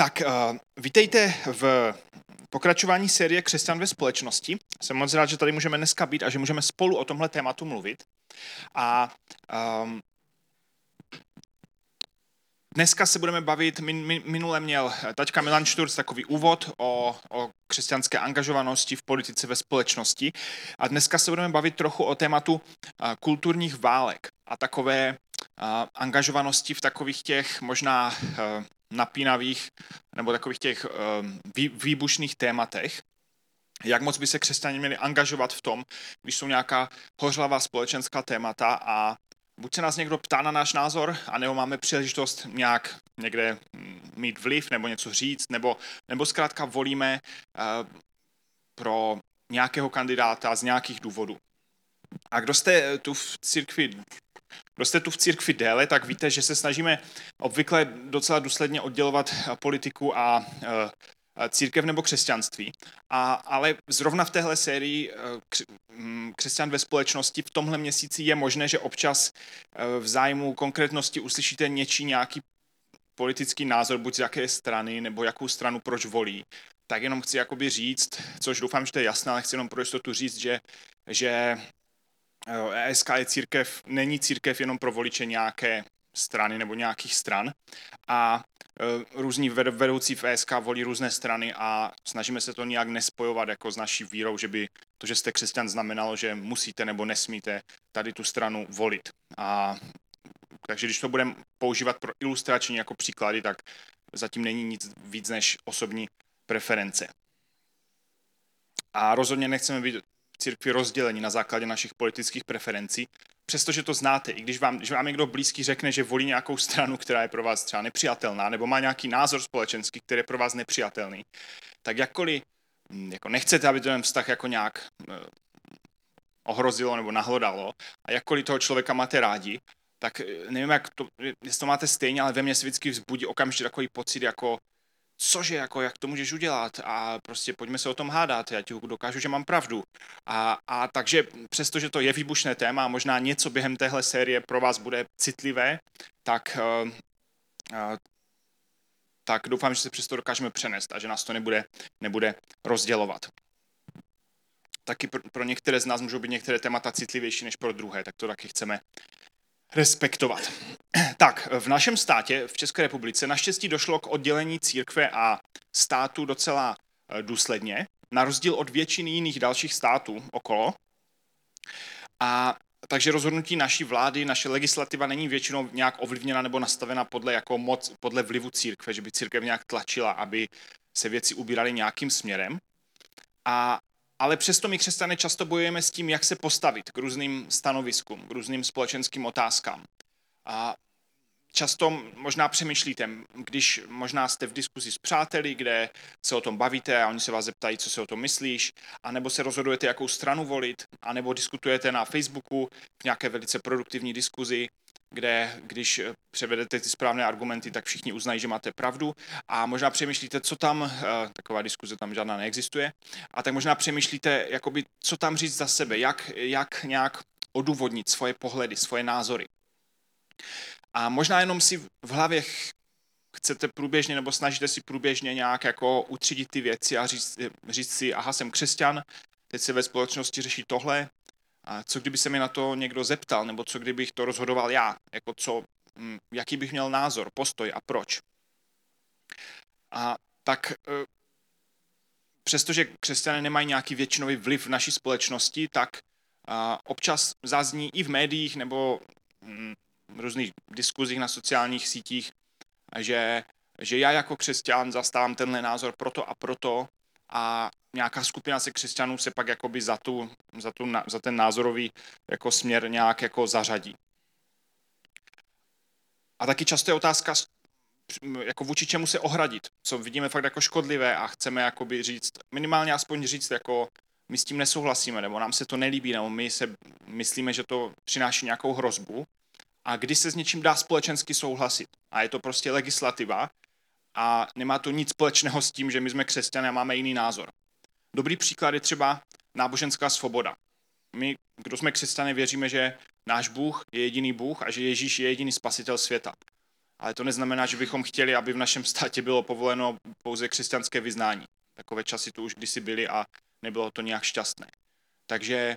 Tak, uh, vítejte v pokračování série Křesťan ve společnosti. Jsem moc rád, že tady můžeme dneska být a že můžeme spolu o tomhle tématu mluvit. A um, dneska se budeme bavit, min, min, minule měl taťka Milan Šturc takový úvod o, o křesťanské angažovanosti v politice ve společnosti a dneska se budeme bavit trochu o tématu uh, kulturních válek a takové uh, angažovanosti v takových těch možná uh, napínavých nebo takových těch uh, výbušných tématech. Jak moc by se křesťané měli angažovat v tom, když jsou nějaká hořlavá společenská témata a buď se nás někdo ptá na náš názor, anebo máme příležitost nějak někde mít vliv nebo něco říct, nebo, nebo zkrátka volíme uh, pro nějakého kandidáta z nějakých důvodů. A kdo jste tu v církvi kdo jste tu v církvi déle, tak víte, že se snažíme obvykle docela důsledně oddělovat politiku a církev nebo křesťanství. A, ale zrovna v téhle sérii mm, křesťan ve společnosti v tomhle měsíci je možné, že občas v zájmu konkrétnosti uslyšíte něčí nějaký politický názor, buď z jaké strany, nebo jakou stranu proč volí. Tak jenom chci jakoby říct, což doufám, že to je jasné, ale chci jenom pro jistotu říct, že, že ESK je církev, není církev jenom pro voliče nějaké strany nebo nějakých stran a e, různí vedoucí v ESK volí různé strany a snažíme se to nějak nespojovat jako s naší vírou, že by to, že jste křesťan, znamenalo, že musíte nebo nesmíte tady tu stranu volit. A takže když to budeme používat pro ilustrační jako příklady, tak zatím není nic víc než osobní preference. A rozhodně nechceme být církvi rozdělení na základě našich politických preferencí, přestože to znáte, i když vám, když vám někdo blízký řekne, že volí nějakou stranu, která je pro vás třeba nepřijatelná, nebo má nějaký názor společenský, který je pro vás nepřijatelný, tak jakkoliv hm, jako nechcete, aby ten vztah jako nějak eh, ohrozilo nebo nahlodalo, a jakkoliv toho člověka máte rádi, tak eh, nevím, jak to, jestli to máte stejně, ale ve mně se vždycky vzbudí okamžitě takový pocit, jako cože, jako, jak to můžeš udělat a prostě pojďme se o tom hádat, já ti dokážu, že mám pravdu. A, a takže přestože to je výbušné téma a možná něco během téhle série pro vás bude citlivé, tak, uh, uh, tak doufám, že se přesto dokážeme přenést a že nás to nebude, nebude rozdělovat. Taky pro, pro některé z nás můžou být některé témata citlivější než pro druhé, tak to taky chceme respektovat. Tak, v našem státě, v České republice, naštěstí došlo k oddělení církve a státu docela eh, důsledně, na rozdíl od většiny jiných dalších států okolo. A takže rozhodnutí naší vlády, naše legislativa není většinou nějak ovlivněna nebo nastavena podle, jako moc, podle vlivu církve, že by církev nějak tlačila, aby se věci ubíraly nějakým směrem. A ale přesto my křesťané často bojujeme s tím, jak se postavit k různým stanoviskům, k různým společenským otázkám. A často možná přemýšlíte, když možná jste v diskuzi s přáteli, kde se o tom bavíte a oni se vás zeptají, co si o tom myslíš, anebo se rozhodujete, jakou stranu volit, anebo diskutujete na Facebooku v nějaké velice produktivní diskuzi, kde když převedete ty správné argumenty, tak všichni uznají, že máte pravdu a možná přemýšlíte, co tam, eh, taková diskuze tam žádná neexistuje, a tak možná přemýšlíte, jakoby, co tam říct za sebe, jak, jak nějak odůvodnit svoje pohledy, svoje názory. A možná jenom si v hlavě chcete průběžně nebo snažíte si průběžně nějak jako utřídit ty věci a říct, říct si, aha, jsem křesťan, teď se ve společnosti řeší tohle, a co kdyby se mi na to někdo zeptal, nebo co kdybych to rozhodoval já, jako co, hm, jaký bych měl názor, postoj a proč. A tak e, přestože křesťané nemají nějaký většinový vliv v naší společnosti, tak občas zazní i v médiích nebo v různých diskuzích na sociálních sítích, že, že já jako křesťan zastávám tenhle názor proto a proto a nějaká skupina se křesťanů se pak jakoby za, tu, za, tu, za ten názorový jako směr nějak jako zařadí. A taky často je otázka, jako vůči čemu se ohradit, co vidíme fakt jako škodlivé a chceme jakoby říct, minimálně aspoň říct, jako my s tím nesouhlasíme, nebo nám se to nelíbí, nebo my se myslíme, že to přináší nějakou hrozbu. A kdy se s něčím dá společensky souhlasit. A je to prostě legislativa, a nemá to nic společného s tím, že my jsme křesťané a máme jiný názor. Dobrý příklad je třeba náboženská svoboda. My, kdo jsme křesťané, věříme, že náš Bůh je jediný Bůh a že Ježíš je jediný spasitel světa. Ale to neznamená, že bychom chtěli, aby v našem státě bylo povoleno pouze křesťanské vyznání. Takové časy tu už kdysi byly a nebylo to nějak šťastné. Takže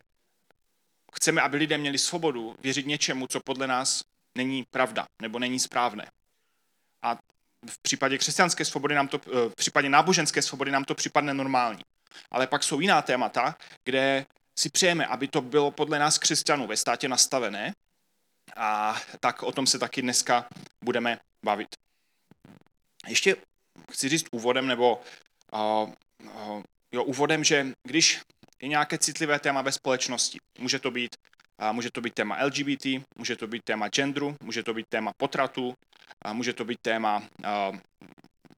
chceme, aby lidé měli svobodu věřit něčemu, co podle nás není pravda nebo není správné. A v případě křesťanské svobody nám to, eh, v případě náboženské svobody nám to připadne normální. Ale pak jsou jiná témata, kde si přejeme, aby to bylo podle nás křesťanů ve státě nastavené a tak o tom se taky dneska budeme bavit. Ještě chci říct úvodem, nebo uh, uh, jo, úvodem, že když je nějaké citlivé téma ve společnosti, může to být uh, může to být téma LGBT, může to být téma genderu, může to být téma potratu, a může to být téma, uh,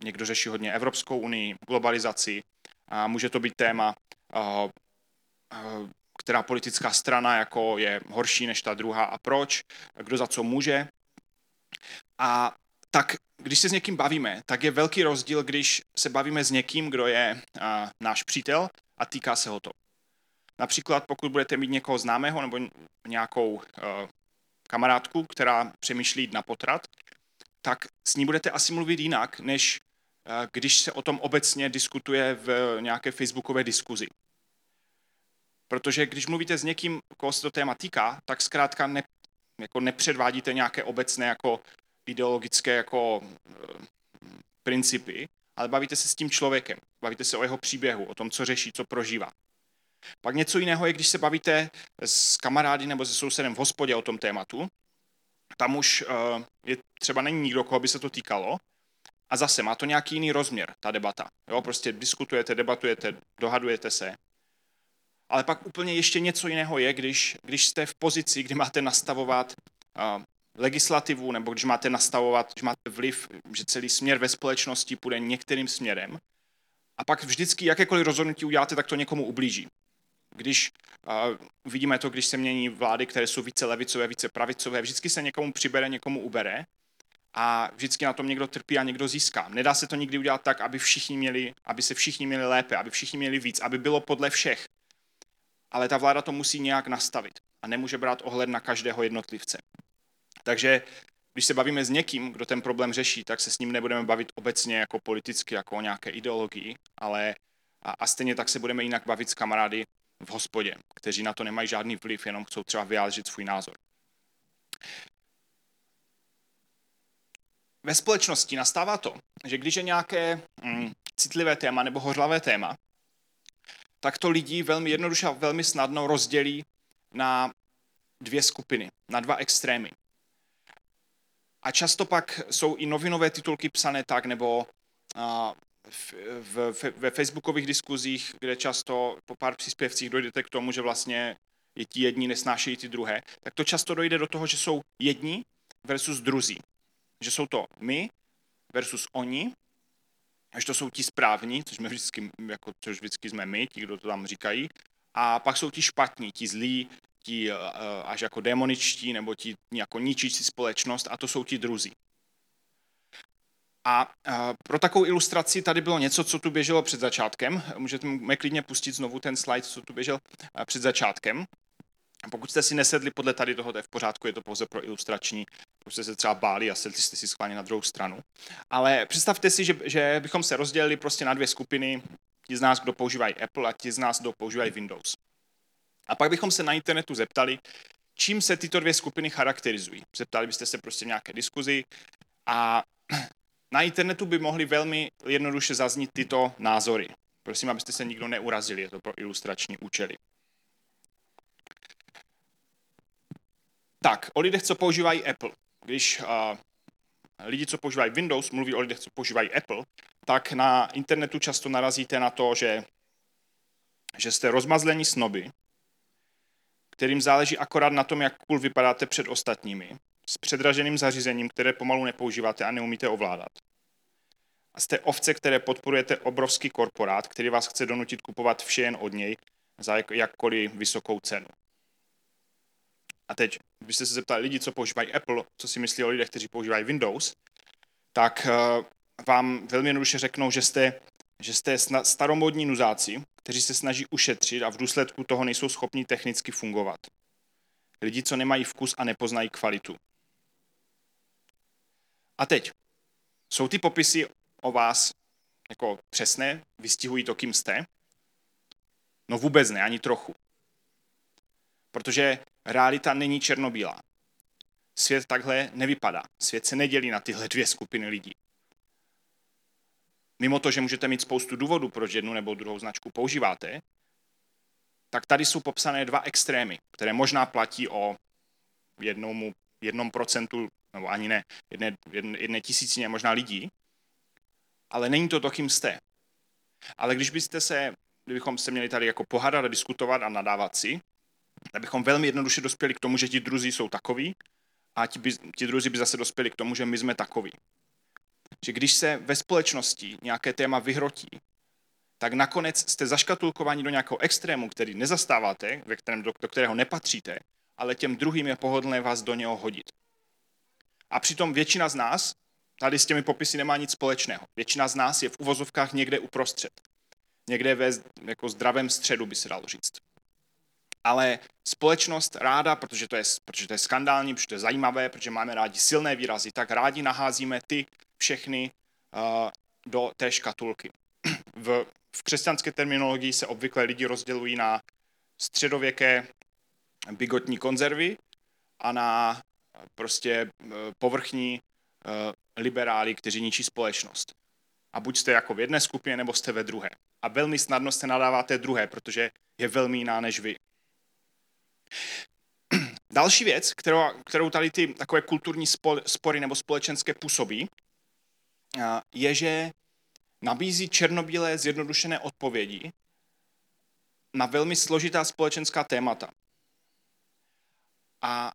někdo řeší hodně Evropskou unii, globalizaci, a může to být téma, uh, uh, která politická strana jako je horší než ta druhá a proč, kdo za co může. A tak když se s někým bavíme, tak je velký rozdíl, když se bavíme s někým, kdo je a, náš přítel a týká se ho to. Například pokud budete mít někoho známého nebo nějakou a, kamarádku, která přemýšlí jít na potrat, tak s ní budete asi mluvit jinak, než a, když se o tom obecně diskutuje v nějaké facebookové diskuzi. Protože když mluvíte s někým, koho se to téma týká, tak zkrátka ne, jako nepředvádíte nějaké obecné jako ideologické jako e, principy, ale bavíte se s tím člověkem, bavíte se o jeho příběhu, o tom, co řeší, co prožívá. Pak něco jiného je, když se bavíte s kamarády nebo se sousedem v hospodě o tom tématu, tam už e, je, třeba není nikdo, koho by se to týkalo, a zase má to nějaký jiný rozměr, ta debata. Jo, prostě diskutujete, debatujete, dohadujete se. Ale pak úplně ještě něco jiného je, když, když jste v pozici, kdy máte nastavovat uh, legislativu, nebo když máte nastavovat, když máte vliv, že celý směr ve společnosti půjde některým směrem, a pak vždycky jakékoliv rozhodnutí uděláte, tak to někomu ublíží. Když uh, vidíme to, když se mění vlády, které jsou více levicové, více pravicové, vždycky se někomu přibere, někomu ubere a vždycky na tom někdo trpí a někdo získá. Nedá se to nikdy udělat tak, aby všichni měli, aby se všichni měli lépe, aby všichni měli víc, aby bylo podle všech ale ta vláda to musí nějak nastavit a nemůže brát ohled na každého jednotlivce. Takže když se bavíme s někým, kdo ten problém řeší, tak se s ním nebudeme bavit obecně jako politicky, jako o nějaké ideologii, ale a, a stejně tak se budeme jinak bavit s kamarády v hospodě, kteří na to nemají žádný vliv, jenom chcou třeba vyjádřit svůj názor. Ve společnosti nastává to, že když je nějaké mm, citlivé téma nebo hořlavé téma, tak to lidi velmi jednoduše a velmi snadno rozdělí na dvě skupiny, na dva extrémy. A často pak jsou i novinové titulky psané tak, nebo v, v, ve facebookových diskuzích, kde často po pár příspěvcích dojdete k tomu, že vlastně je ti jedni nesnášejí ty druhé, tak to často dojde do toho, že jsou jedni versus druzí. Že jsou to my versus oni až to jsou ti správní, což, jsme vždycky, jako, což vždycky jsme my, ti, kdo to tam říkají, a pak jsou ti špatní, ti zlí, ti uh, až jako demoničtí, nebo ti jako ničící společnost, a to jsou ti druzí. A pro takovou ilustraci tady bylo něco, co tu běželo před začátkem. Můžete klidně pustit znovu ten slide, co tu běžel před začátkem. Pokud jste si nesedli podle tady toho, to je v pořádku, je to pouze pro ilustrační, pokud jste se třeba báli a sedli jste si schválně na druhou stranu. Ale představte si, že, že bychom se rozdělili prostě na dvě skupiny, ti z nás, kdo používají Apple a ti z nás, kdo používají Windows. A pak bychom se na internetu zeptali, čím se tyto dvě skupiny charakterizují. Zeptali byste se prostě nějaké diskuzi a na internetu by mohly velmi jednoduše zaznít tyto názory. Prosím, abyste se nikdo neurazili, je to pro ilustrační účely. Tak, o lidech, co používají Apple. Když uh, lidi, co používají Windows, mluví o lidech, co používají Apple, tak na internetu často narazíte na to, že, že jste rozmazlení snoby, kterým záleží akorát na tom, jak cool vypadáte před ostatními, s předraženým zařízením, které pomalu nepoužíváte a neumíte ovládat. A jste ovce, které podporujete obrovský korporát, který vás chce donutit kupovat vše jen od něj za jakkoliv vysokou cenu. A teď, kdybyste se zeptali lidi, co používají Apple, co si myslí o lidech, kteří používají Windows, tak uh, vám velmi jednoduše řeknou, že jste, že jste staromodní nuzáci, kteří se snaží ušetřit a v důsledku toho nejsou schopni technicky fungovat. Lidi, co nemají vkus a nepoznají kvalitu. A teď, jsou ty popisy o vás jako přesné, vystihují to, kým jste? No vůbec ne, ani trochu. Protože realita není černobílá. Svět takhle nevypadá. Svět se nedělí na tyhle dvě skupiny lidí. Mimo to, že můžete mít spoustu důvodů, proč jednu nebo druhou značku používáte, tak tady jsou popsané dva extrémy, které možná platí o jednomu, jednom procentu, nebo ani ne, jedné, jedné, jedné tisícině možná lidí, ale není to to, kým jste. Ale když byste se, kdybychom se měli tady jako pohádat a diskutovat a nadávat si, tak bychom velmi jednoduše dospěli k tomu, že ti druzí jsou takoví a ti, by, ti druzí by zase dospěli k tomu, že my jsme takoví. Že když se ve společnosti nějaké téma vyhrotí, tak nakonec jste zaškatulkováni do nějakého extrému, který nezastáváte, ve kterém, do, do kterého nepatříte, ale těm druhým je pohodlné vás do něho hodit. A přitom většina z nás tady s těmi popisy nemá nic společného. Většina z nás je v uvozovkách někde uprostřed. Někde ve jako zdravém středu by se dalo říct. Ale společnost ráda, protože to, je, protože to je skandální, protože to je zajímavé, protože máme rádi silné výrazy, tak rádi naházíme ty všechny uh, do té škatulky. V, v křesťanské terminologii se obvykle lidi rozdělují na středověké bigotní konzervy a na prostě povrchní liberály, kteří ničí společnost. A buď jste jako v jedné skupině, nebo jste ve druhé. A velmi snadno se nadáváte druhé, protože je velmi jiná než vy. Další věc, kterou, kterou tady ty takové kulturní spory nebo společenské působí, je, že nabízí černobílé zjednodušené odpovědi na velmi složitá společenská témata. A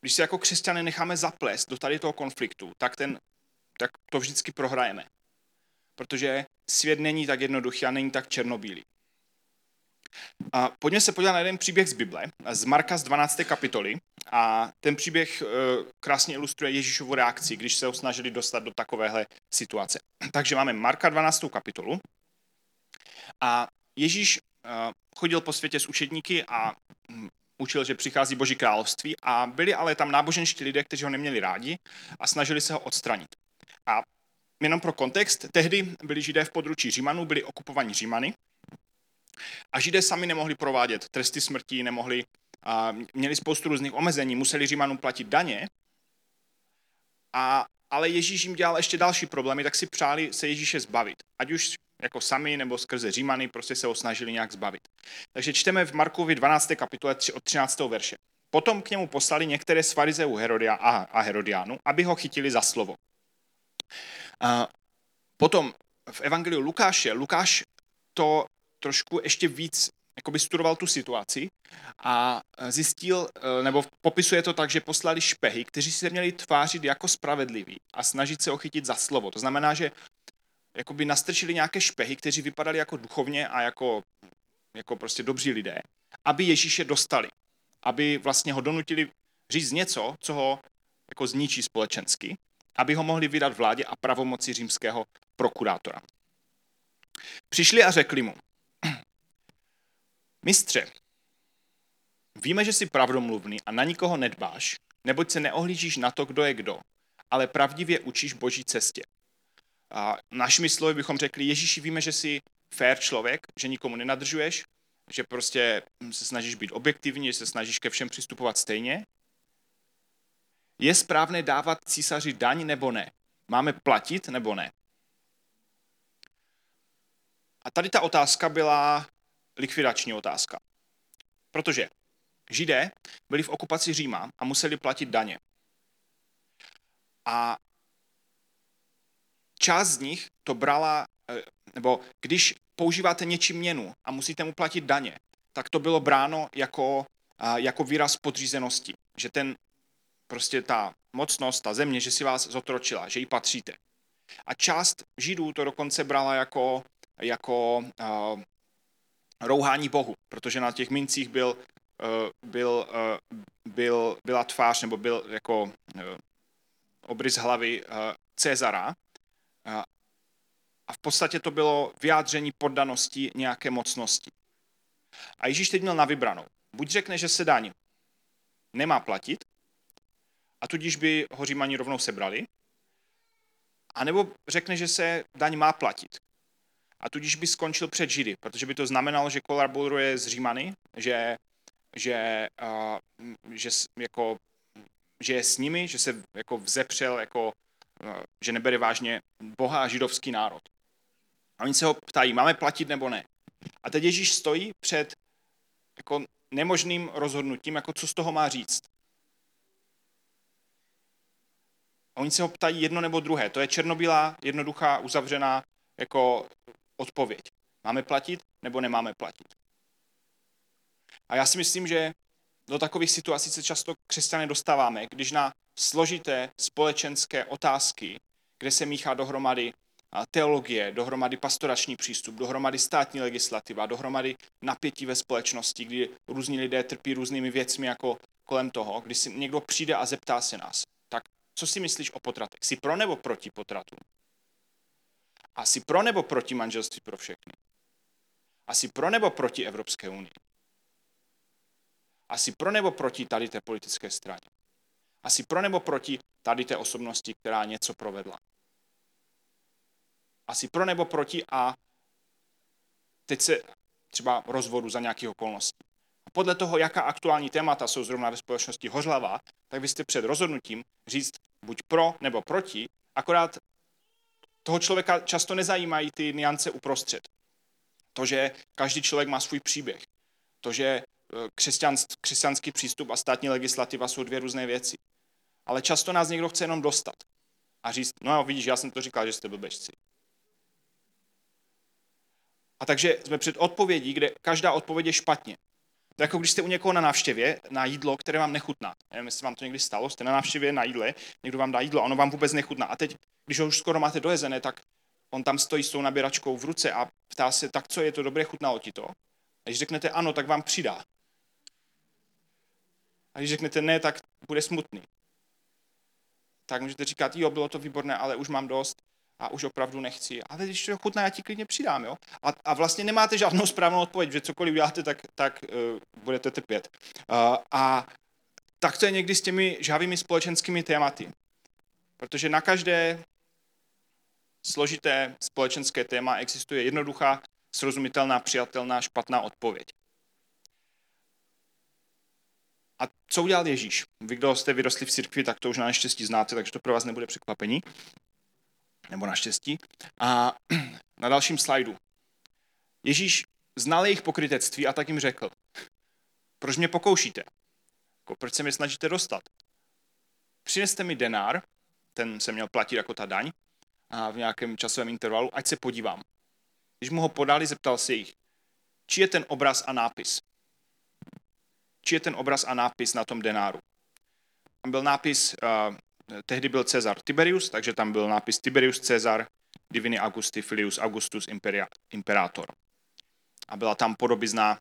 když se jako křesťané necháme zaplést do tady toho konfliktu, tak, ten, tak to vždycky prohrajeme. Protože svět není tak jednoduchý a není tak černobílý. A pojďme se podívat na jeden příběh z Bible, z Marka z 12. kapitoly. A ten příběh eh, krásně ilustruje Ježíšovu reakci, když se ho snažili dostat do takovéhle situace. Takže máme Marka 12. kapitolu. A Ježíš eh, chodil po světě s učedníky a hm, učil, že přichází Boží království a byli ale tam náboženští lidé, kteří ho neměli rádi a snažili se ho odstranit. A jenom pro kontext, tehdy byli židé v područí Římanů, byli okupovaní Římany a židé sami nemohli provádět tresty smrti, nemohli, a měli spoustu různých omezení, museli Římanům platit daně, a, ale Ježíš jim dělal ještě další problémy, tak si přáli se Ježíše zbavit. Ať už jako sami nebo skrze Římany prostě se ho snažili nějak zbavit. Takže čteme v Markovi 12. kapitole od 13. verše. Potom k němu poslali některé z farizeů Herodia a Herodiánu, aby ho chytili za slovo. A potom v Evangeliu Lukáše, Lukáš to trošku ještě víc jakoby studoval tu situaci a zjistil, nebo popisuje to tak, že poslali špehy, kteří se měli tvářit jako spravedliví a snažit se ochytit za slovo. To znamená, že jakoby nastrčili nějaké špehy, kteří vypadali jako duchovně a jako, jako prostě dobří lidé, aby Ježíše dostali. Aby vlastně ho donutili říct něco, co ho jako zničí společensky, aby ho mohli vydat vládě a pravomoci římského prokurátora. Přišli a řekli mu, mistře, víme, že jsi pravdomluvný a na nikoho nedbáš, neboť se neohlížíš na to, kdo je kdo, ale pravdivě učíš boží cestě. A našimi slovy bychom řekli, Ježíši, víme, že jsi fair člověk, že nikomu nenadržuješ, že prostě se snažíš být objektivní, že se snažíš ke všem přistupovat stejně. Je správné dávat císaři daň nebo ne? Máme platit nebo ne? A tady ta otázka byla likvidační otázka. Protože Židé byli v okupaci Říma a museli platit daně. A část z nich to brala, eh, nebo když používáte něčí měnu a musíte mu platit daně, tak to bylo bráno jako, jako výraz podřízenosti. Že ten, prostě ta mocnost, ta země, že si vás zotročila, že jí patříte. A část Židů to dokonce brala jako, jako uh, rouhání Bohu, protože na těch mincích byl, uh, byl, uh, byl, byla tvář, nebo byl jako uh, obrys hlavy uh, Cezara, a v podstatě to bylo vyjádření poddanosti nějaké mocnosti. A Ježíš teď měl na vybranou. Buď řekne, že se daň nemá platit, a tudíž by ho Římani rovnou sebrali, A nebo řekne, že se daň má platit. A tudíž by skončil před Židy, protože by to znamenalo, že kolaboruje s Římany, že, že, uh, že, jako, že je s nimi, že se jako vzepřel, jako, že nebere vážně Boha a židovský národ. A oni se ho ptají, máme platit nebo ne. A teď Ježíš stojí před jako nemožným rozhodnutím, jako co z toho má říct. A oni se ho ptají jedno nebo druhé. To je černobílá, jednoduchá, uzavřená jako odpověď. Máme platit nebo nemáme platit? A já si myslím, že do takových situací se často křesťané dostáváme, když na složité společenské otázky, kde se míchá dohromady teologie, dohromady pastorační přístup, dohromady státní legislativa, dohromady napětí ve společnosti, kdy různí lidé trpí různými věcmi jako kolem toho, když si někdo přijde a zeptá se nás, tak co si myslíš o potratech? Jsi pro nebo proti potratu? A jsi pro nebo proti manželství pro všechny? A jsi pro nebo proti Evropské unii? A jsi pro nebo proti tady té politické straně? A jsi pro nebo proti tady té osobnosti, která něco provedla? asi pro nebo proti a teď se třeba rozvodu za nějakých okolností. A podle toho, jaká aktuální témata jsou zrovna ve společnosti hořlavá, tak byste před rozhodnutím říct buď pro nebo proti, akorát toho člověka často nezajímají ty niance uprostřed. To, že každý člověk má svůj příběh. To, že e, křesťanský přístup a státní legislativa jsou dvě různé věci. Ale často nás někdo chce jenom dostat a říct, no jo, vidíš, já jsem to říkal, že jste blbečci. A takže jsme před odpovědí, kde každá odpověď je špatně. To je jako když jste u někoho na návštěvě na jídlo, které vám nechutná. Nevím, jestli vám to někdy stalo, jste na návštěvě na jídle, někdo vám dá jídlo ono vám vůbec nechutná. A teď, když ho už skoro máte dojezené, tak on tam stojí s tou nabíračkou v ruce a ptá se, tak co je to dobré, chutnalo ti to? A když řeknete ano, tak vám přidá. A když řeknete ne, tak bude smutný. Tak můžete říkat, jo, bylo to výborné, ale už mám dost a už opravdu nechci. Ale když to chutná, já ti klidně přidám. Jo? A, a vlastně nemáte žádnou správnou odpověď, že cokoliv uděláte, tak, tak uh, budete trpět. Uh, a tak to je někdy s těmi žhavými společenskými tématy. Protože na každé složité společenské téma existuje jednoduchá, srozumitelná, přijatelná, špatná odpověď. A co udělal Ježíš? Vy, kdo jste vyrostli v církvi, tak to už na neštěstí znáte, takže to pro vás nebude překvapení nebo naštěstí. A na dalším slajdu. Ježíš znal jejich pokrytectví a tak jim řekl, proč mě pokoušíte? Jako, proč se mě snažíte dostat? Přineste mi denár, ten se měl platit jako ta daň, a v nějakém časovém intervalu, ať se podívám. Když mu ho podali, zeptal se jich, či je ten obraz a nápis? Či je ten obraz a nápis na tom denáru? Tam byl nápis uh, tehdy byl Cezar Tiberius, takže tam byl nápis Tiberius Cezar Divini Augusti Filius Augustus Imperia, Imperator. A byla tam podobizna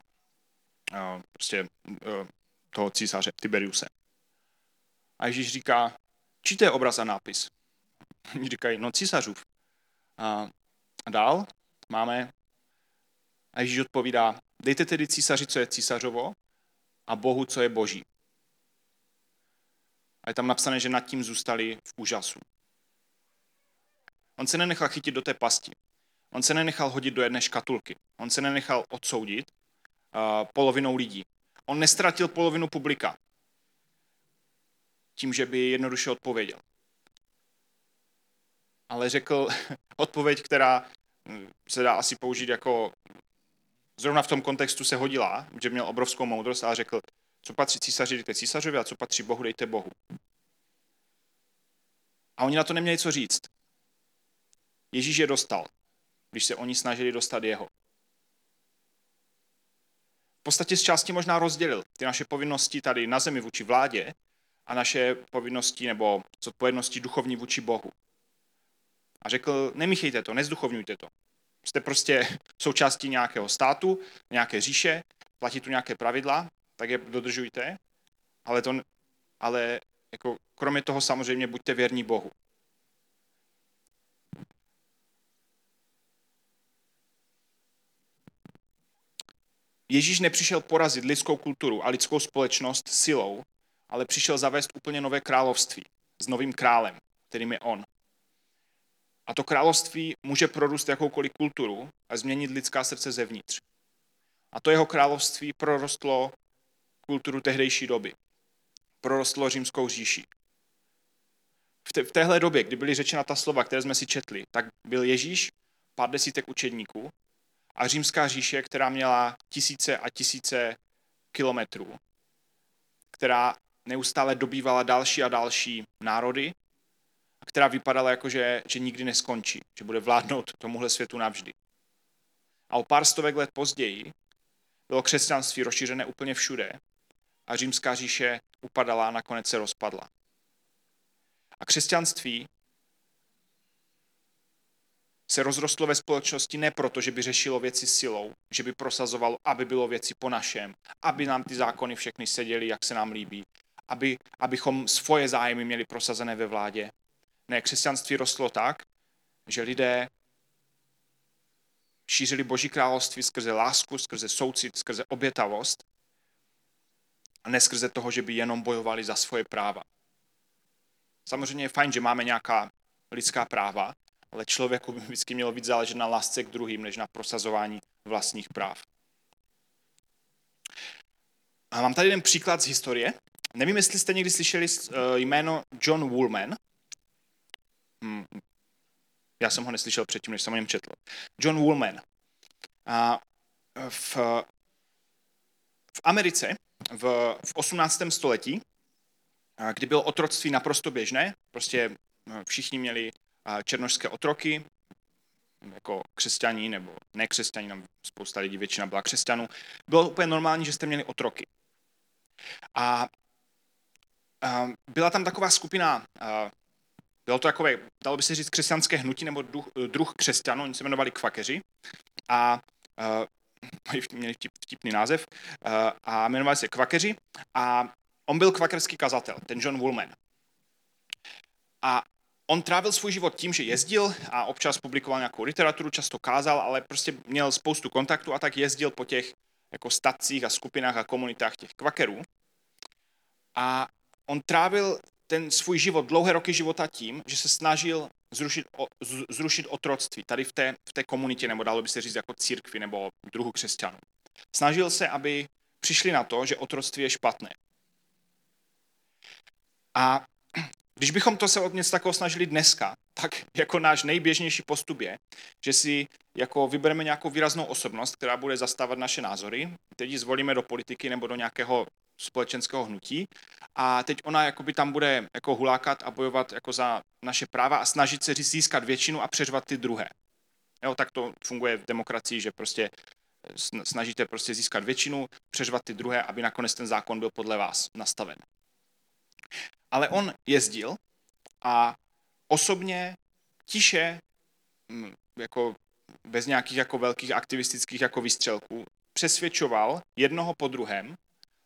uh, prostě uh, toho císaře Tiberiuse. A Ježíš říká, čí to je obraz a nápis? Oni říkají, no císařův. A dál máme, a Ježíš odpovídá, dejte tedy císaři, co je císařovo, a Bohu, co je boží. A je tam napsané, že nad tím zůstali v úžasu. On se nenechal chytit do té pasti. On se nenechal hodit do jedné škatulky. On se nenechal odsoudit uh, polovinou lidí. On nestratil polovinu publika tím, že by jednoduše odpověděl. Ale řekl odpověď, která hm, se dá asi použít jako zrovna v tom kontextu se hodila, že měl obrovskou moudrost a řekl, co patří císaři, dejte císařovi a co patří Bohu, dejte Bohu. A oni na to neměli co říct. Ježíš je dostal, když se oni snažili dostat jeho. V podstatě z části možná rozdělil ty naše povinnosti tady na zemi vůči vládě a naše povinnosti nebo zodpovědnosti duchovní vůči Bohu. A řekl, nemíchejte to, nezduchovňujte to. Jste prostě součástí nějakého státu, nějaké říše, platí tu nějaké pravidla, tak je dodržujte, ale, to, ale jako, kromě toho samozřejmě buďte věrní Bohu. Ježíš nepřišel porazit lidskou kulturu a lidskou společnost silou, ale přišel zavést úplně nové království s novým králem, kterým je on. A to království může prorůst jakoukoliv kulturu a změnit lidská srdce zevnitř. A to jeho království prorostlo kulturu tehdejší doby. Prorostlo římskou říši. V, te, v téhle době, kdy byly řečena ta slova, které jsme si četli, tak byl Ježíš, pár desítek učedníků a římská říše, která měla tisíce a tisíce kilometrů, která neustále dobývala další a další národy, která vypadala jako, že, že nikdy neskončí, že bude vládnout tomuhle světu navždy. A o pár stovek let později bylo křesťanství rozšířené úplně všude a římská říše upadala a nakonec se rozpadla. A křesťanství se rozrostlo ve společnosti ne proto, že by řešilo věci silou, že by prosazovalo, aby bylo věci po našem, aby nám ty zákony všechny seděly, jak se nám líbí, aby, abychom svoje zájmy měli prosazené ve vládě. Ne, křesťanství rostlo tak, že lidé šířili Boží království skrze lásku, skrze soucit, skrze obětavost a ne skrze toho, že by jenom bojovali za svoje práva. Samozřejmě je fajn, že máme nějaká lidská práva, ale člověku by vždycky mělo víc záležet na lásce k druhým, než na prosazování vlastních práv. A mám tady jeden příklad z historie. Nevím, jestli jste někdy slyšeli eh, jméno John Woolman. Hmm. Já jsem ho neslyšel předtím, než jsem o něm četl. John Woolman. A v, v Americe v, v 18. století, kdy bylo otroctví naprosto běžné, prostě eh, všichni měli černožské otroky, jako křesťaní nebo nekřesťaní, tam spousta lidí, většina byla křesťanů, bylo úplně normální, že jste měli otroky. A, a byla tam taková skupina, a, bylo to takové, dalo by se říct, křesťanské hnutí nebo druh, druh křesťanů, oni se jmenovali kvakeři a, a měli vtip, vtipný název a, a jmenovali se kvakeři a on byl kvakerský kazatel, ten John Woolman. A on trávil svůj život tím, že jezdil a občas publikoval nějakou literaturu, často kázal, ale prostě měl spoustu kontaktů a tak jezdil po těch jako stacích a skupinách a komunitách těch kvakerů. A on trávil ten svůj život, dlouhé roky života tím, že se snažil zrušit, zrušit otroctví tady v té, v té komunitě, nebo dalo by se říct jako církvi nebo druhu křesťanů. Snažil se, aby přišli na to, že otroctví je špatné. A když bychom to se od něco takového snažili dneska, tak jako náš nejběžnější postup je, že si jako vybereme nějakou výraznou osobnost, která bude zastávat naše názory, teď ji zvolíme do politiky nebo do nějakého společenského hnutí a teď ona jakoby tam bude jako hulákat a bojovat jako za naše práva a snažit se získat většinu a přeřvat ty druhé. Jo, tak to funguje v demokracii, že prostě snažíte prostě získat většinu, přeřvat ty druhé, aby nakonec ten zákon byl podle vás nastaven. Ale on jezdil a osobně tiše, mm, jako bez nějakých jako velkých aktivistických jako výstřelků, přesvědčoval jednoho po druhém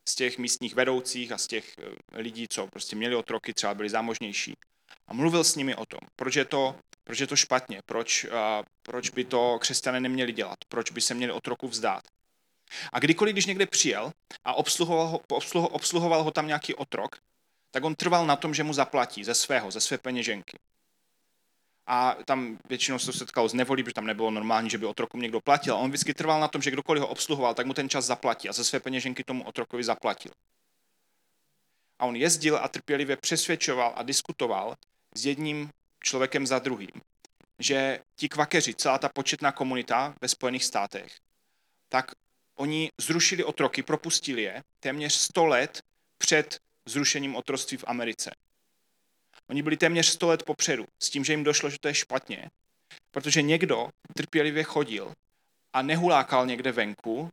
z těch místních vedoucích a z těch eh, lidí, co prostě měli otroky, třeba byli zámožnější. A mluvil s nimi o tom, proč je to, proč je to špatně, proč, proč by to křesťané neměli dělat, proč by se měli otroku vzdát. A kdykoliv, když někde přijel a obsluhoval ho, obsluhoval, obsluhoval ho tam nějaký otrok, tak on trval na tom, že mu zaplatí ze svého, ze své peněženky. A tam většinou se to setkalo z nevolí, protože tam nebylo normální, že by otroku někdo platil. A on vždycky trval na tom, že kdokoliv ho obsluhoval, tak mu ten čas zaplatí a ze své peněženky tomu otrokovi zaplatil. A on jezdil a trpělivě přesvědčoval a diskutoval s jedním člověkem za druhým, že ti kvakeři, celá ta početná komunita ve Spojených státech, tak oni zrušili otroky, propustili je téměř 100 let před zrušením otroctví v Americe. Oni byli téměř 100 let popředu s tím, že jim došlo, že to je špatně, protože někdo trpělivě chodil a nehulákal někde venku,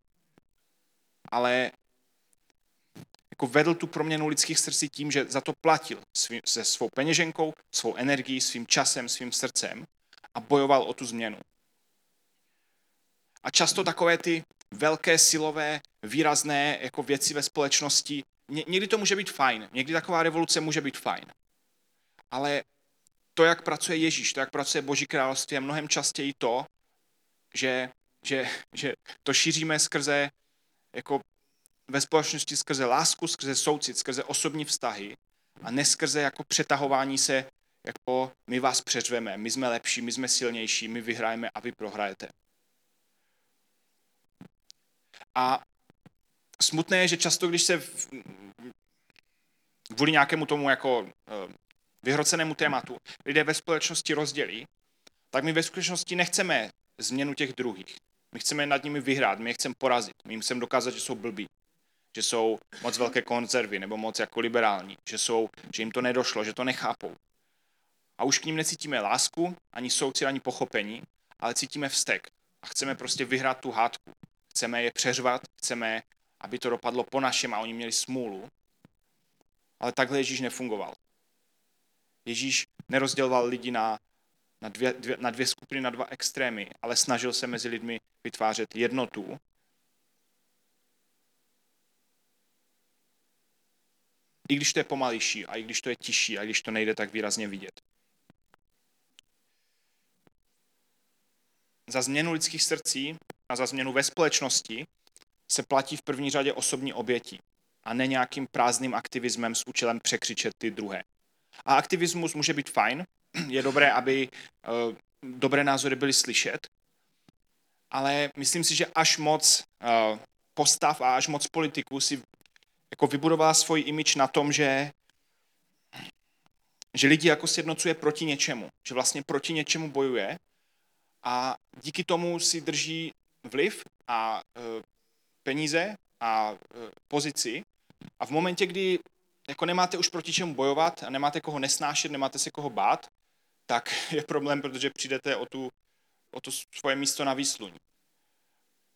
ale jako vedl tu proměnu lidských srdcí tím, že za to platil svý, se svou peněženkou, svou energií, svým časem, svým srdcem a bojoval o tu změnu. A často takové ty velké silové, výrazné jako věci ve společnosti někdy to může být fajn, někdy taková revoluce může být fajn. Ale to, jak pracuje Ježíš, to, jak pracuje Boží království, je mnohem častěji to, že, že, že to šíříme skrze jako ve společnosti skrze lásku, skrze soucit, skrze osobní vztahy a ne skrze jako přetahování se jako my vás přeřveme, my jsme lepší, my jsme silnější, my vyhrajeme a vy prohrajete. A smutné je, že často, když se v, kvůli nějakému tomu jako eh, vyhrocenému tématu lidé ve společnosti rozdělí, tak my ve skutečnosti nechceme změnu těch druhých. My chceme nad nimi vyhrát, my je chceme porazit, my jim chceme dokázat, že jsou blbí, že jsou moc velké konzervy nebo moc jako liberální, že, jsou, že jim to nedošlo, že to nechápou. A už k ním necítíme lásku, ani soucit, ani pochopení, ale cítíme vztek a chceme prostě vyhrát tu hádku. Chceme je přeřvat, chceme, aby to dopadlo po našem a oni měli smůlu. Ale takhle Ježíš nefungoval. Ježíš nerozděloval lidi na, na, dvě, dvě, na dvě skupiny, na dva extrémy, ale snažil se mezi lidmi vytvářet jednotu. I když to je pomalejší, a i když to je tižší, a i když to nejde tak výrazně vidět. Za změnu lidských srdcí a za změnu ve společnosti se platí v první řadě osobní oběti a ne nějakým prázdným aktivismem s účelem překřičet ty druhé. A aktivismus může být fajn, je dobré, aby uh, dobré názory byly slyšet, ale myslím si, že až moc uh, postav a až moc politiků si jako vybudovala svůj imič na tom, že že lidi jako sjednocuje proti něčemu, že vlastně proti něčemu bojuje a díky tomu si drží vliv a e, peníze a e, pozici. A v momentě, kdy jako nemáte už proti čemu bojovat a nemáte koho nesnášet, nemáte se koho bát, tak je problém, protože přijdete o, tu, o to svoje místo na výsluň.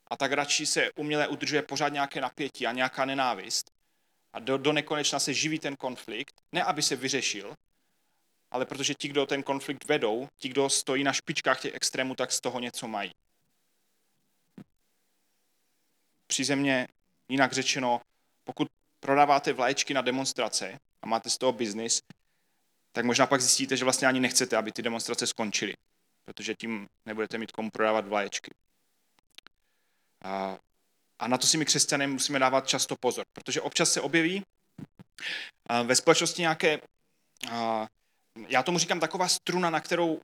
A tak radši se uměle udržuje pořád nějaké napětí a nějaká nenávist. A do, do nekonečna se živí ten konflikt, ne aby se vyřešil, ale protože ti, kdo ten konflikt vedou, ti, kdo stojí na špičkách těch extrémů, tak z toho něco mají. Přízemně, jinak řečeno, pokud prodáváte vlaječky na demonstrace a máte z toho biznis, tak možná pak zjistíte, že vlastně ani nechcete, aby ty demonstrace skončily, protože tím nebudete mít komu prodávat vlaječky. A, a na to si my křesťané musíme dávat často pozor, protože občas se objeví ve společnosti nějaké, já tomu říkám taková struna, na kterou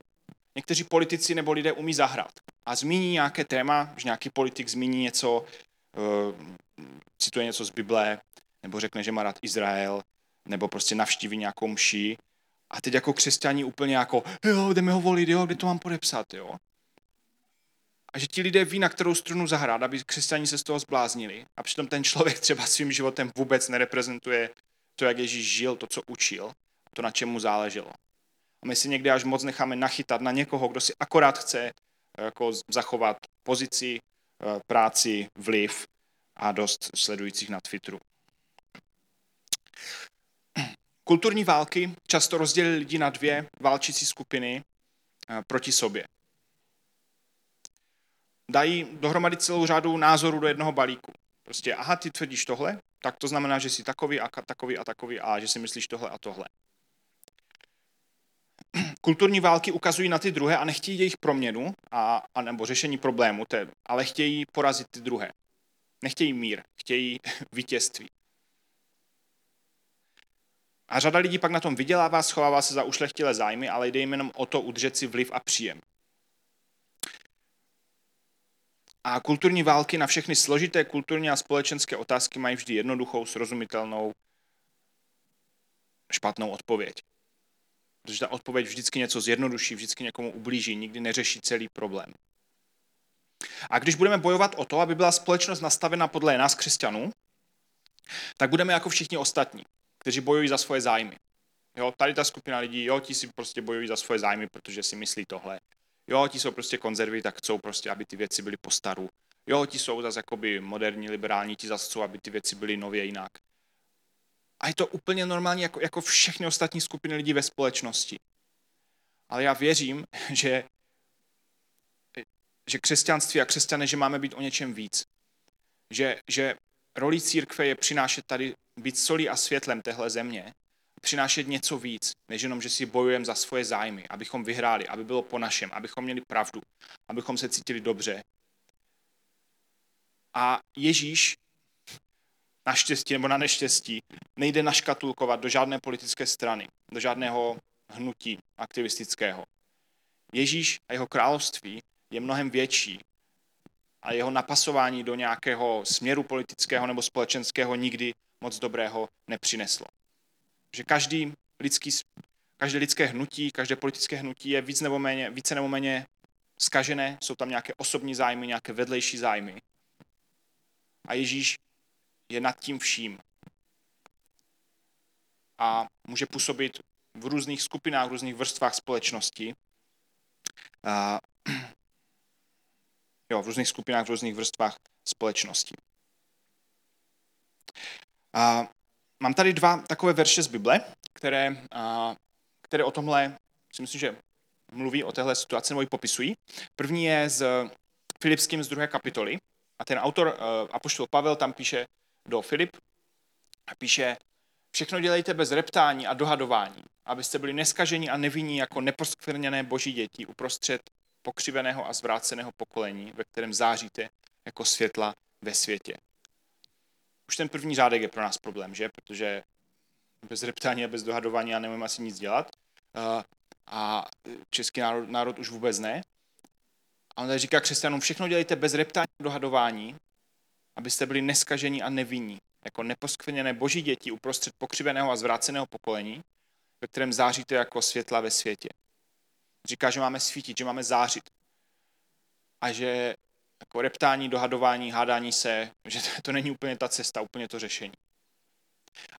někteří politici nebo lidé umí zahrát. A zmíní nějaké téma, že nějaký politik zmíní něco, e, cituje něco z Bible, nebo řekne, že má rád Izrael, nebo prostě navštíví nějakou mši. A teď jako křesťaní úplně jako, jo, jdeme ho volit, jo, kde to mám podepsat, jo. A že ti lidé ví, na kterou strunu zahrát, aby křesťaní se z toho zbláznili. A přitom ten člověk třeba svým životem vůbec nereprezentuje to, jak Ježíš žil, to, co učil, to, na čemu záleželo. A my si někdy až moc necháme nachytat na někoho, kdo si akorát chce jako zachovat pozici, eh, práci, vliv a dost sledujících na Twitteru. Kulturní války často rozdělily lidi na dvě válčící skupiny eh, proti sobě. Dají dohromady celou řadu názorů do jednoho balíku. Prostě, aha, ty tvrdíš tohle, tak to znamená, že jsi takový a takový a takový a že si myslíš tohle a tohle. Kulturní války ukazují na ty druhé a nechtějí jejich proměnu a, a nebo řešení problému, ale chtějí porazit ty druhé. Nechtějí mír, chtějí vítězství. A řada lidí pak na tom vydělává, schovává se za ušlechtilé zájmy, ale jde jim jenom o to udržet si vliv a příjem. A kulturní války na všechny složité kulturní a společenské otázky mají vždy jednoduchou, srozumitelnou, špatnou odpověď. Protože ta odpověď vždycky něco zjednoduší, vždycky někomu ublíží, nikdy neřeší celý problém. A když budeme bojovat o to, aby byla společnost nastavena podle nás křesťanů, tak budeme jako všichni ostatní kteří bojují za svoje zájmy. Jo, tady ta skupina lidí, jo, ti si prostě bojují za svoje zájmy, protože si myslí tohle. Jo, ti jsou prostě konzervy, tak chcou prostě, aby ty věci byly po staru. Jo, ti jsou zase jakoby moderní, liberální, ti zase chcou, aby ty věci byly nově jinak. A je to úplně normální jako, jako všechny ostatní skupiny lidí ve společnosti. Ale já věřím, že, že křesťanství a křesťané, že máme být o něčem víc. Že, že roli církve je přinášet tady, být solí a světlem téhle země, přinášet něco víc, než jenom, že si bojujeme za svoje zájmy, abychom vyhráli, aby bylo po našem, abychom měli pravdu, abychom se cítili dobře. A Ježíš naštěstí nebo na neštěstí nejde naškatulkovat do žádné politické strany, do žádného hnutí aktivistického. Ježíš a jeho království je mnohem větší a jeho napasování do nějakého směru politického nebo společenského nikdy moc dobrého nepřineslo. Že každý lidský, každé lidské hnutí, každé politické hnutí je víc nebo méně, více nebo méně skažené, jsou tam nějaké osobní zájmy, nějaké vedlejší zájmy. A Ježíš je nad tím vším. A může působit v různých skupinách, v různých vrstvách společnosti. A, jo, v různých skupinách, v různých vrstvách společnosti. A, mám tady dva takové verše z Bible, které, a, které o tomhle, si myslím, že mluví o téhle situaci nebo ji popisují. První je z Filipským z druhé kapitoly a ten autor, Apoštol Pavel, tam píše do Filip a píše, všechno dělejte bez reptání a dohadování, abyste byli neskažení a nevinní jako neposkvrněné boží děti uprostřed pokřiveného a zvráceného pokolení, ve kterém záříte jako světla ve světě. Už ten první řádek je pro nás problém, že? Protože bez reptání a bez dohadování já nemůžu asi nic dělat. Uh, a český národ, národ už vůbec ne. A on tady říká křesťanům, všechno dělejte bez reptání a dohadování, abyste byli neskažení a nevinní, jako neposkvrněné boží děti uprostřed pokřiveného a zvráceného pokolení, ve kterém záříte jako světla ve světě. Říká, že máme svítit, že máme zářit. A že jako reptání, dohadování, hádání se, že to, není úplně ta cesta, úplně to řešení.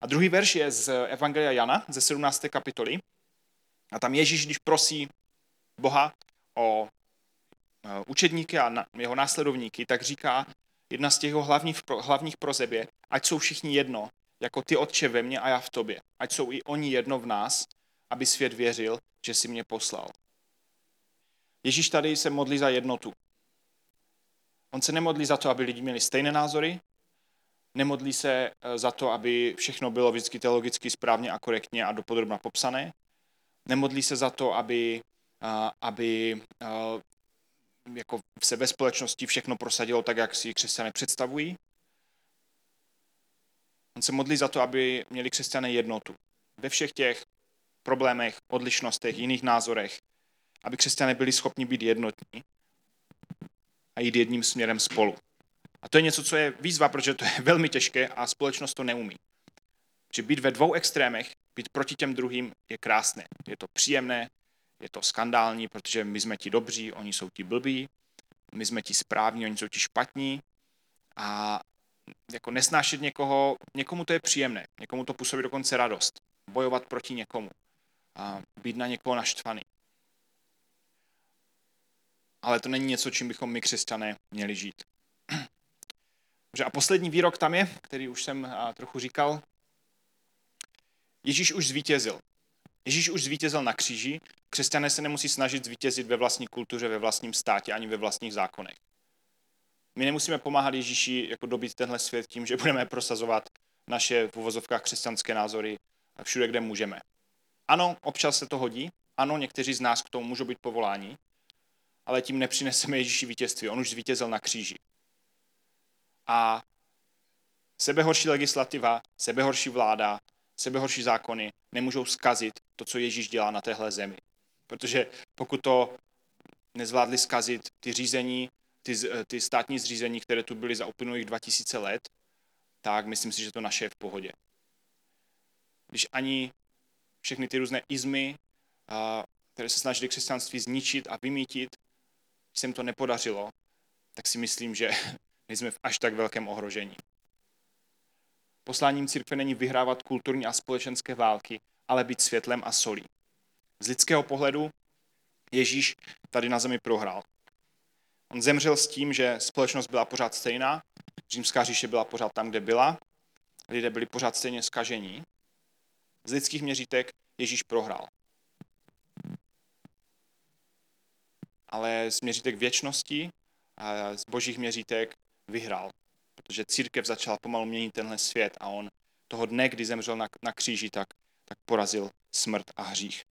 A druhý verš je z Evangelia Jana, ze 17. kapitoly. A tam Ježíš, když prosí Boha o e, učedníky a jeho následovníky, tak říká, jedna z těch hlavních, hlavních prozeb je, ať jsou všichni jedno, jako ty Otče ve mně a já v tobě. Ať jsou i oni jedno v nás, aby svět věřil, že si mě poslal. Ježíš tady se modlí za jednotu. On se nemodlí za to, aby lidi měli stejné názory, nemodlí se e, za to, aby všechno bylo vždycky teologicky správně a korektně a dopodrobna popsané, Nemodlí se za to, aby, aby jako se ve společnosti všechno prosadilo tak, jak si křesťané představují. On se modlí za to, aby měli křesťané jednotu. Ve všech těch problémech, odlišnostech, jiných názorech, aby křesťané byli schopni být jednotní a jít jedním směrem spolu. A to je něco, co je výzva, protože to je velmi těžké a společnost to neumí. Že být ve dvou extrémech být proti těm druhým je krásné. Je to příjemné, je to skandální, protože my jsme ti dobří, oni jsou ti blbí, my jsme ti správní, oni jsou ti špatní a jako nesnášet někoho, někomu to je příjemné, někomu to působí dokonce radost, bojovat proti někomu, a být na někoho naštvaný. Ale to není něco, čím bychom my křesťané měli žít. A poslední výrok tam je, který už jsem trochu říkal, Ježíš už zvítězil. Ježíš už zvítězil na kříži, křesťané se nemusí snažit zvítězit ve vlastní kultuře, ve vlastním státě, ani ve vlastních zákonech. My nemusíme pomáhat Ježíši jako dobít tenhle svět tím, že budeme prosazovat naše v uvozovkách křesťanské názory všude, kde můžeme. Ano, občas se to hodí, ano, někteří z nás k tomu můžou být povoláni, ale tím nepřineseme Ježíši vítězství. On už zvítězil na kříži. A sebehorší legislativa, sebehorší vláda, sebehorší zákony nemůžou skazit to, co Ježíš dělá na téhle zemi. Protože pokud to nezvládli skazit ty řízení, ty, ty státní zřízení, které tu byly za uplynulých 2000 let, tak myslím si, že to naše je v pohodě. Když ani všechny ty různé izmy, které se snažili křesťanství zničit a vymítit, se jim to nepodařilo, tak si myslím, že nejsme v až tak velkém ohrožení. Posláním církve není vyhrávat kulturní a společenské války, ale být světlem a solí. Z lidského pohledu Ježíš tady na zemi prohrál. On zemřel s tím, že společnost byla pořád stejná, římská říše byla pořád tam, kde byla, lidé byli pořád stejně skažení. Z lidských měřítek Ježíš prohrál. Ale z měřítek věčnosti a z božích měřítek vyhrál protože církev začala pomalu měnit tenhle svět a on toho dne, kdy zemřel na, na kříži, tak, tak porazil smrt a hřích.